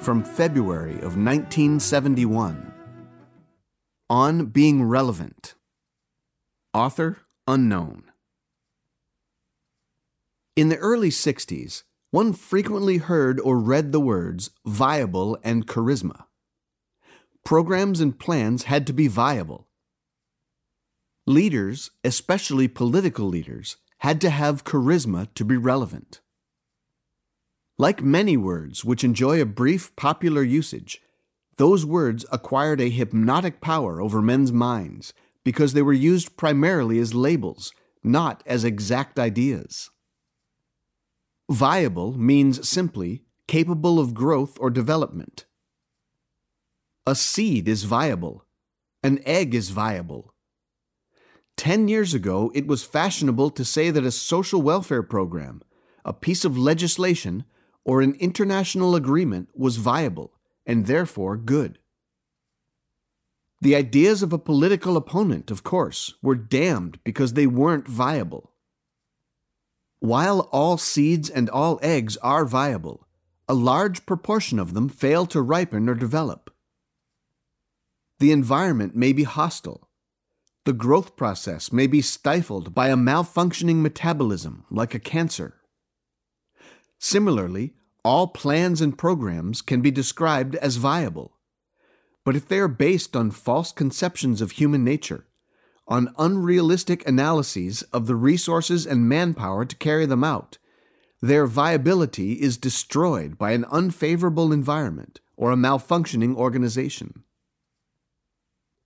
from February of 1971. On Being Relevant. Author unknown. In the early 60s, one frequently heard or read the words viable and charisma. Programs and plans had to be viable. Leaders, especially political leaders, had to have charisma to be relevant. Like many words which enjoy a brief popular usage, those words acquired a hypnotic power over men's minds because they were used primarily as labels, not as exact ideas. Viable means simply capable of growth or development. A seed is viable. An egg is viable. Ten years ago, it was fashionable to say that a social welfare program, a piece of legislation, or an international agreement was viable and therefore good. The ideas of a political opponent, of course, were damned because they weren't viable. While all seeds and all eggs are viable, a large proportion of them fail to ripen or develop. The environment may be hostile. The growth process may be stifled by a malfunctioning metabolism like a cancer. Similarly, all plans and programs can be described as viable. But if they are based on false conceptions of human nature, on unrealistic analyses of the resources and manpower to carry them out, their viability is destroyed by an unfavorable environment or a malfunctioning organization.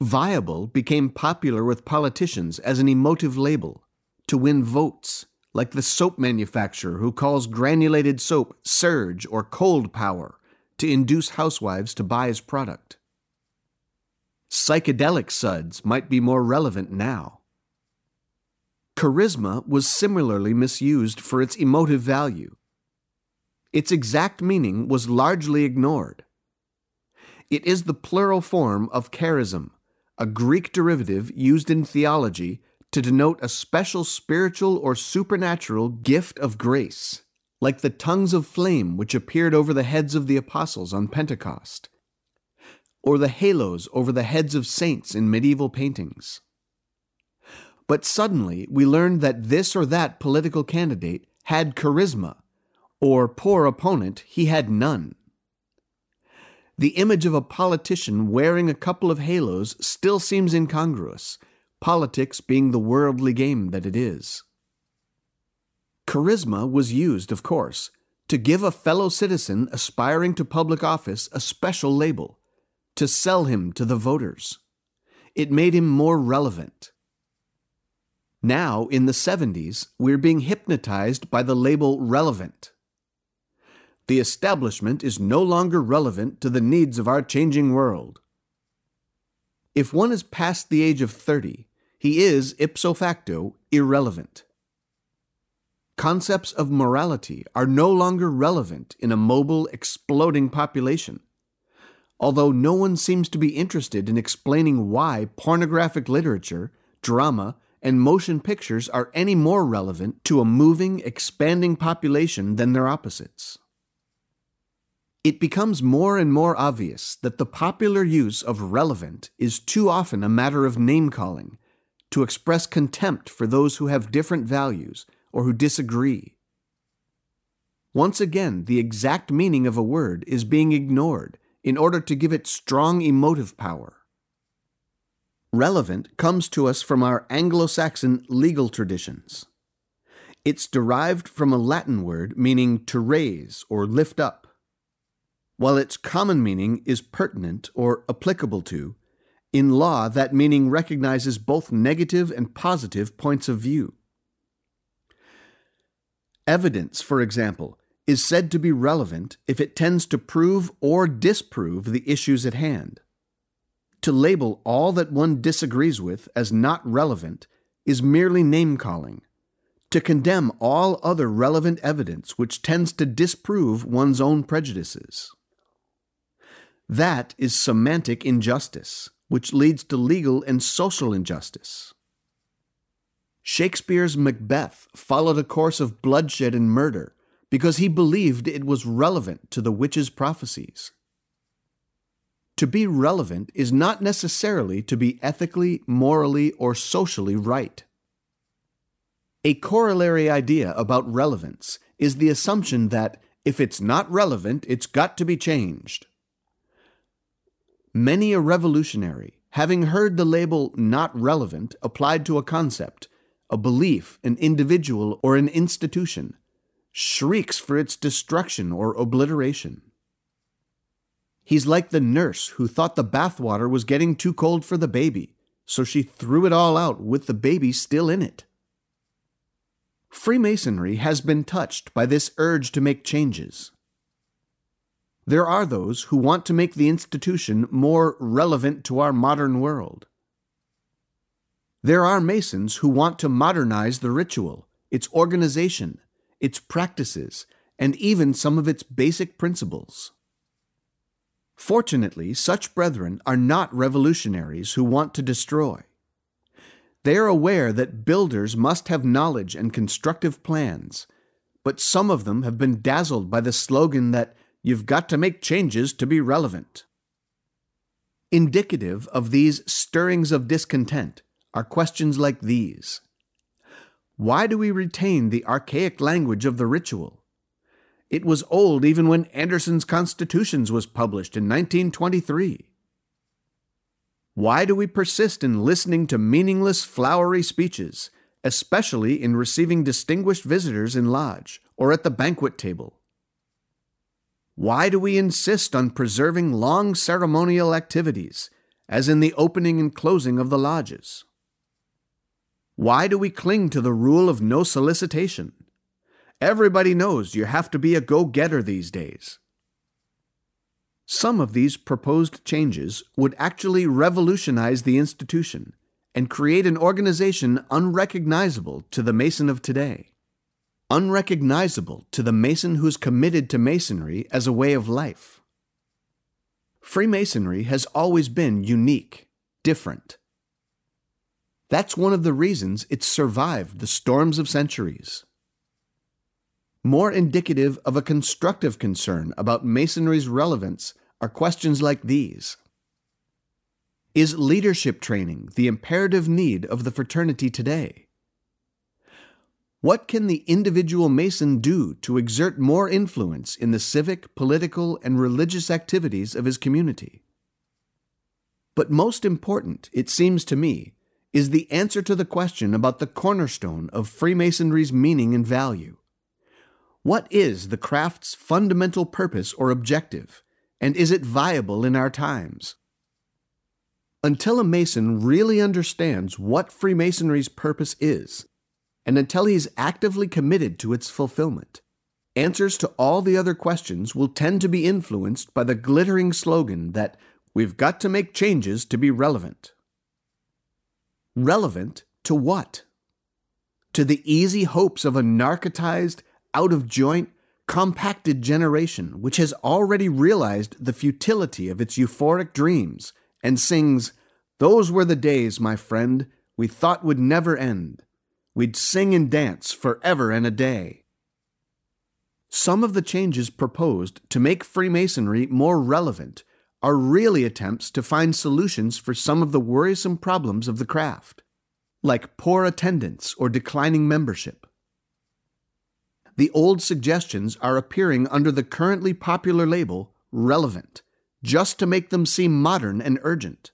Viable became popular with politicians as an emotive label to win votes like the soap manufacturer who calls granulated soap surge or cold power to induce housewives to buy his product. Psychedelic suds might be more relevant now. Charisma was similarly misused for its emotive value. Its exact meaning was largely ignored. It is the plural form of charism, a Greek derivative used in theology to denote a special spiritual or supernatural gift of grace, like the tongues of flame which appeared over the heads of the apostles on Pentecost, or the halos over the heads of saints in medieval paintings. But suddenly we learned that this or that political candidate had charisma, or poor opponent, he had none. The image of a politician wearing a couple of halos still seems incongruous politics being the worldly game that it is. Charisma was used, of course, to give a fellow citizen aspiring to public office a special label, to sell him to the voters. It made him more relevant. Now, in the 70s, we're being hypnotized by the label relevant. The establishment is no longer relevant to the needs of our changing world. If one is past the age of 30, he is ipso facto irrelevant. Concepts of morality are no longer relevant in a mobile, exploding population. Although no one seems to be interested in explaining why pornographic literature, drama, and motion pictures are any more relevant to a moving, expanding population than their opposites. It becomes more and more obvious that the popular use of relevant is too often a matter of name calling to express contempt for those who have different values or who disagree. Once again, the exact meaning of a word is being ignored in order to give it strong emotive power. Relevant comes to us from our Anglo Saxon legal traditions. It's derived from a Latin word meaning to raise or lift up, while its common meaning is pertinent or applicable to in law, that meaning recognizes both negative and positive points of view. Evidence, for example, is said to be relevant if it tends to prove or disprove the issues at hand. To label all that one disagrees with as not relevant is merely name calling. To condemn all other relevant evidence which tends to disprove one's own prejudices. That is semantic injustice, which leads to legal and social injustice. Shakespeare's Macbeth followed a course of bloodshed and murder because he believed it was relevant to the witch's prophecies. To be relevant is not necessarily to be ethically, morally, or socially right. A corollary idea about relevance is the assumption that if it's not relevant, it's got to be changed. Many a revolutionary, having heard the label not relevant applied to a concept, a belief, an individual, or an institution, shrieks for its destruction or obliteration. He's like the nurse who thought the bathwater was getting too cold for the baby, so she threw it all out with the baby still in it. Freemasonry has been touched by this urge to make changes. There are those who want to make the institution more relevant to our modern world. There are Masons who want to modernize the ritual, its organization, its practices, and even some of its basic principles. Fortunately, such brethren are not revolutionaries who want to destroy. They are aware that builders must have knowledge and constructive plans, but some of them have been dazzled by the slogan that you've got to make changes to be relevant. Indicative of these stirrings of discontent are questions like these Why do we retain the archaic language of the ritual? It was old even when Anderson's Constitutions was published in 1923. Why do we persist in listening to meaningless, flowery speeches, especially in receiving distinguished visitors in lodge or at the banquet table? Why do we insist on preserving long ceremonial activities, as in the opening and closing of the lodges? Why do we cling to the rule of no solicitation? Everybody knows you have to be a go getter these days. Some of these proposed changes would actually revolutionize the institution and create an organization unrecognizable to the Mason of today. Unrecognizable to the Mason who's committed to Masonry as a way of life. Freemasonry has always been unique, different. That's one of the reasons it's survived the storms of centuries more indicative of a constructive concern about Masonry's relevance are questions like these Is leadership training the imperative need of the fraternity today? What can the individual Mason do to exert more influence in the civic, political, and religious activities of his community? But most important, it seems to me, is the answer to the question about the cornerstone of Freemasonry's meaning and value. What is the craft's fundamental purpose or objective, and is it viable in our times? Until a Mason really understands what Freemasonry's purpose is, and until he is actively committed to its fulfillment, answers to all the other questions will tend to be influenced by the glittering slogan that we've got to make changes to be relevant. Relevant to what? To the easy hopes of a narcotized, out of joint, compacted generation which has already realized the futility of its euphoric dreams and sings, Those were the days, my friend, we thought would never end. We'd sing and dance forever and a day. Some of the changes proposed to make Freemasonry more relevant are really attempts to find solutions for some of the worrisome problems of the craft, like poor attendance or declining membership the old suggestions are appearing under the currently popular label relevant, just to make them seem modern and urgent.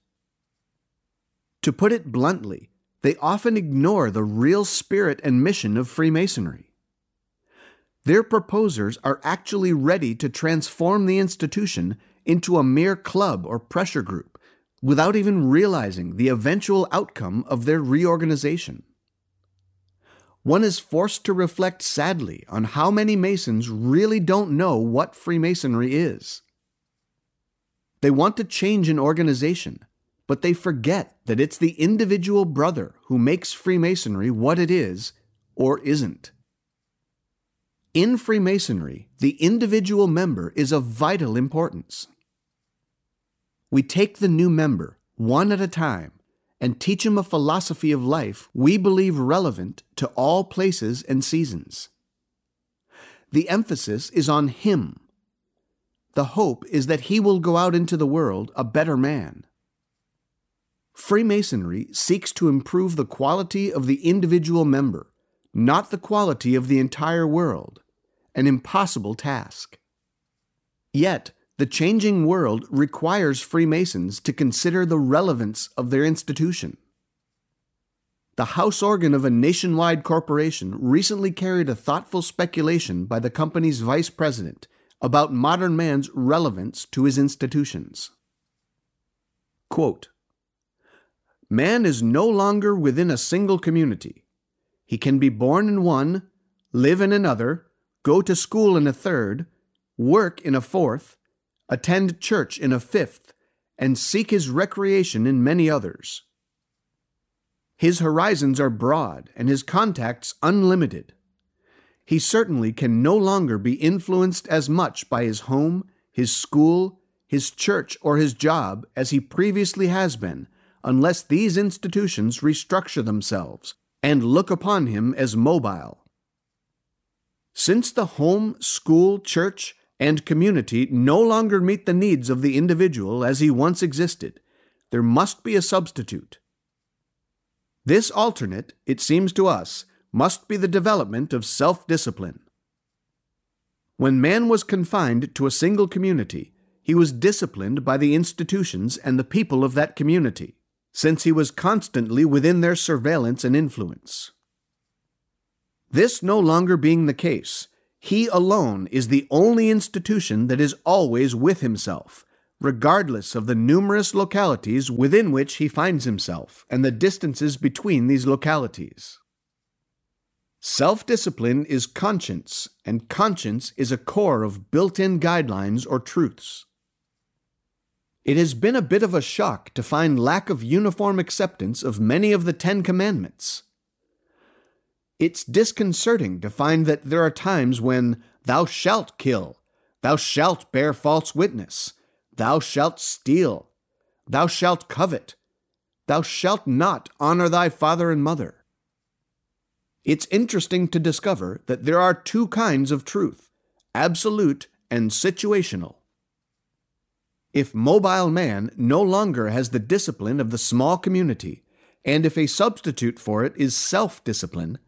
To put it bluntly, they often ignore the real spirit and mission of Freemasonry. Their proposers are actually ready to transform the institution into a mere club or pressure group without even realizing the eventual outcome of their reorganization. one is forced to reflect sadly on how many Masons really don't know what Freemasonry is. They want to change an organization, but they forget that it's the individual brother who makes Freemasonry what it is or isn't. In Freemasonry, the individual member is of vital importance. We take the new member, one at a time, and teach him a philosophy of life we believe relevant to all places and seasons. The emphasis is on him. The hope is that he will go out into the world a better man. Freemasonry seeks to improve the quality of the individual member, not the quality of the entire world, an impossible task. Yet, the changing world requires Freemasons to consider the relevance of their institution. The house organ of a nationwide corporation recently carried a thoughtful speculation by the company's vice president about modern man's relevance to his institutions. Quote, Man is no longer within a single community. He can be born in one, live in another, go to school in a third, work in a fourth, attend church in a fifth, and seek his recreation in many others. His horizons are broad and his contacts unlimited. He certainly can no longer be influenced as much by his home, his school, his church, or his job as he previously has been, unless these institutions restructure themselves and look upon him as mobile. Since the home, school, church, and community no longer meet the needs of the individual as he once existed, there must be a substitute. This alternate, it seems to us, must be the development of self discipline. When man was confined to a single community, he was disciplined by the institutions and the people of that community, since he was constantly within their surveillance and influence. This no longer being the case, he alone is the only institution that is always with himself, regardless of the numerous localities within which he finds himself and the distances between these localities. Self discipline is conscience, and conscience is a core of built in guidelines or truths. It has been a bit of a shock to find lack of uniform acceptance of many of the Ten Commandments. It's disconcerting to find that there are times when thou shalt kill, thou shalt bear false witness, thou shalt steal, thou shalt covet, thou shalt not honor thy father and mother. It's interesting to discover that there are two kinds of truth absolute and situational. If mobile man no longer has the discipline of the small community, and if a substitute for it is self discipline,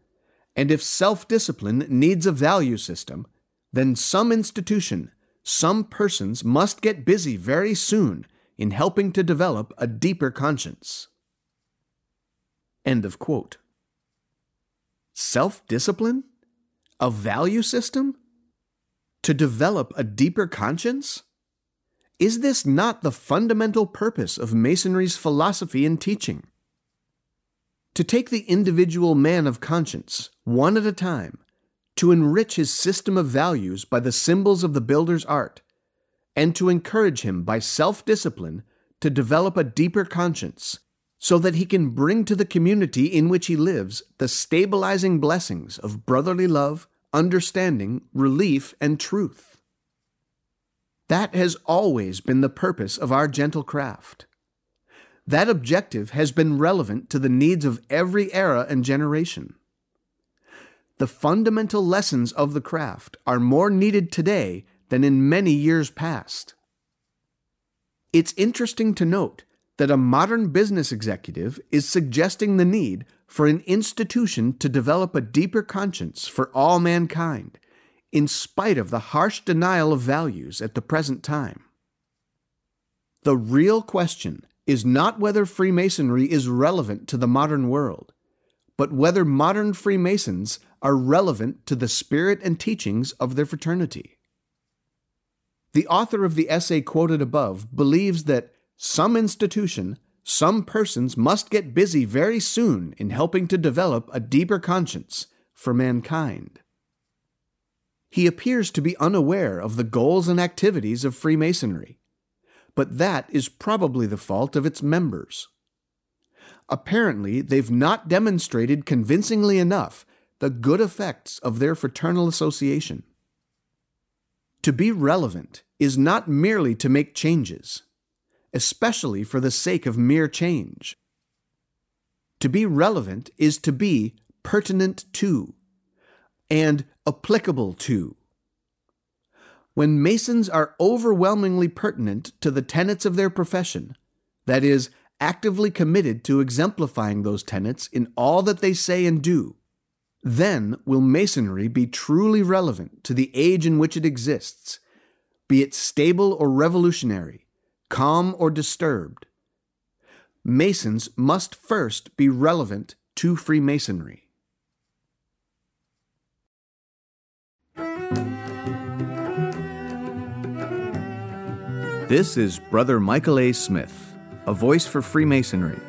and if self discipline needs a value system, then some institution, some persons must get busy very soon in helping to develop a deeper conscience. End of quote. Self discipline? A value system? To develop a deeper conscience? Is this not the fundamental purpose of Masonry's philosophy and teaching? to take the individual man of conscience, one at a time, to enrich his system of values by the symbols of the builder's art, and to encourage him by self discipline to develop a deeper conscience so that he can bring to the community in which he lives the stabilizing blessings of brotherly love, understanding, relief, and truth. That has always been the purpose of our gentle craft. That objective has been relevant to the needs of every era and generation. The fundamental lessons of the craft are more needed today than in many years past. It's interesting to note that a modern business executive is suggesting the need for an institution to develop a deeper conscience for all mankind, in spite of the harsh denial of values at the present time. The real question is not whether Freemasonry is relevant to the modern world, but whether modern Freemasons are relevant to the spirit and teachings of their fraternity. The author of the essay quoted above believes that some institution, some persons must get busy very soon in helping to develop a deeper conscience for mankind. He appears to be unaware of the goals and activities of Freemasonry, but that is probably the fault of its members. Apparently, they've not demonstrated convincingly enough the good effects of their fraternal association. To be relevant is not merely to make changes, especially for the sake of mere change. To be relevant is to be pertinent to and applicable to. When Masons are overwhelmingly pertinent to the tenets of their profession, that is, actively committed to exemplifying those tenets in all that they say and do, then will Masonry be truly relevant to the age in which it exists, be it stable or revolutionary, calm or disturbed. Masons must first be relevant to Freemasonry. This is Brother Michael A. Smith, a voice for Freemasonry,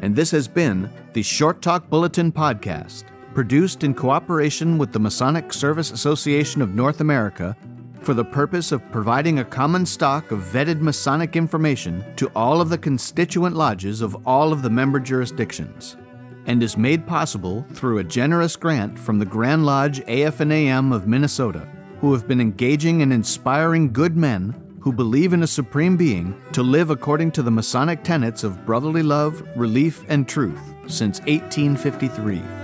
and this has been the Short Talk Bulletin Podcast produced in cooperation with the Masonic Service Association of North America for the purpose of providing a common stock of vetted Masonic information to all of the constituent lodges of all of the member jurisdictions, and is made possible through a generous grant from the Grand Lodge AF&AM of Minnesota, who have been engaging and inspiring good men who believe in a supreme being to live according to the Masonic tenets of brotherly love, relief, and truth since 1853.